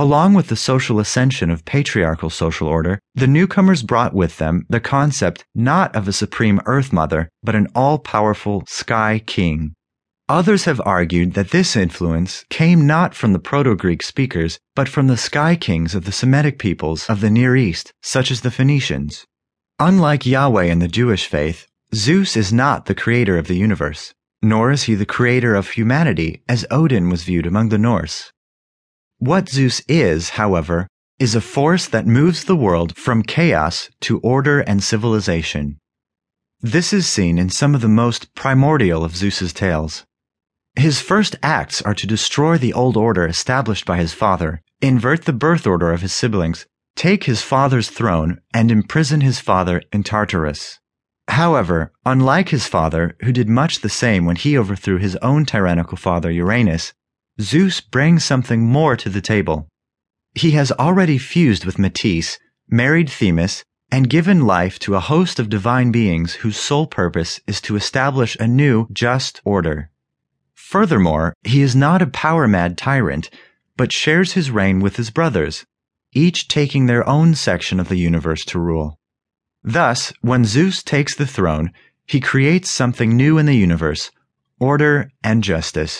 Along with the social ascension of patriarchal social order, the newcomers brought with them the concept not of a supreme earth mother, but an all powerful sky king. Others have argued that this influence came not from the Proto Greek speakers, but from the sky kings of the Semitic peoples of the Near East, such as the Phoenicians. Unlike Yahweh in the Jewish faith, Zeus is not the creator of the universe, nor is he the creator of humanity as Odin was viewed among the Norse. What Zeus is, however, is a force that moves the world from chaos to order and civilization. This is seen in some of the most primordial of Zeus's tales. His first acts are to destroy the old order established by his father, invert the birth order of his siblings, take his father's throne, and imprison his father in Tartarus. However, unlike his father, who did much the same when he overthrew his own tyrannical father Uranus, Zeus brings something more to the table. He has already fused with Metis, married Themis, and given life to a host of divine beings whose sole purpose is to establish a new, just order. Furthermore, he is not a power mad tyrant, but shares his reign with his brothers, each taking their own section of the universe to rule. Thus, when Zeus takes the throne, he creates something new in the universe order and justice.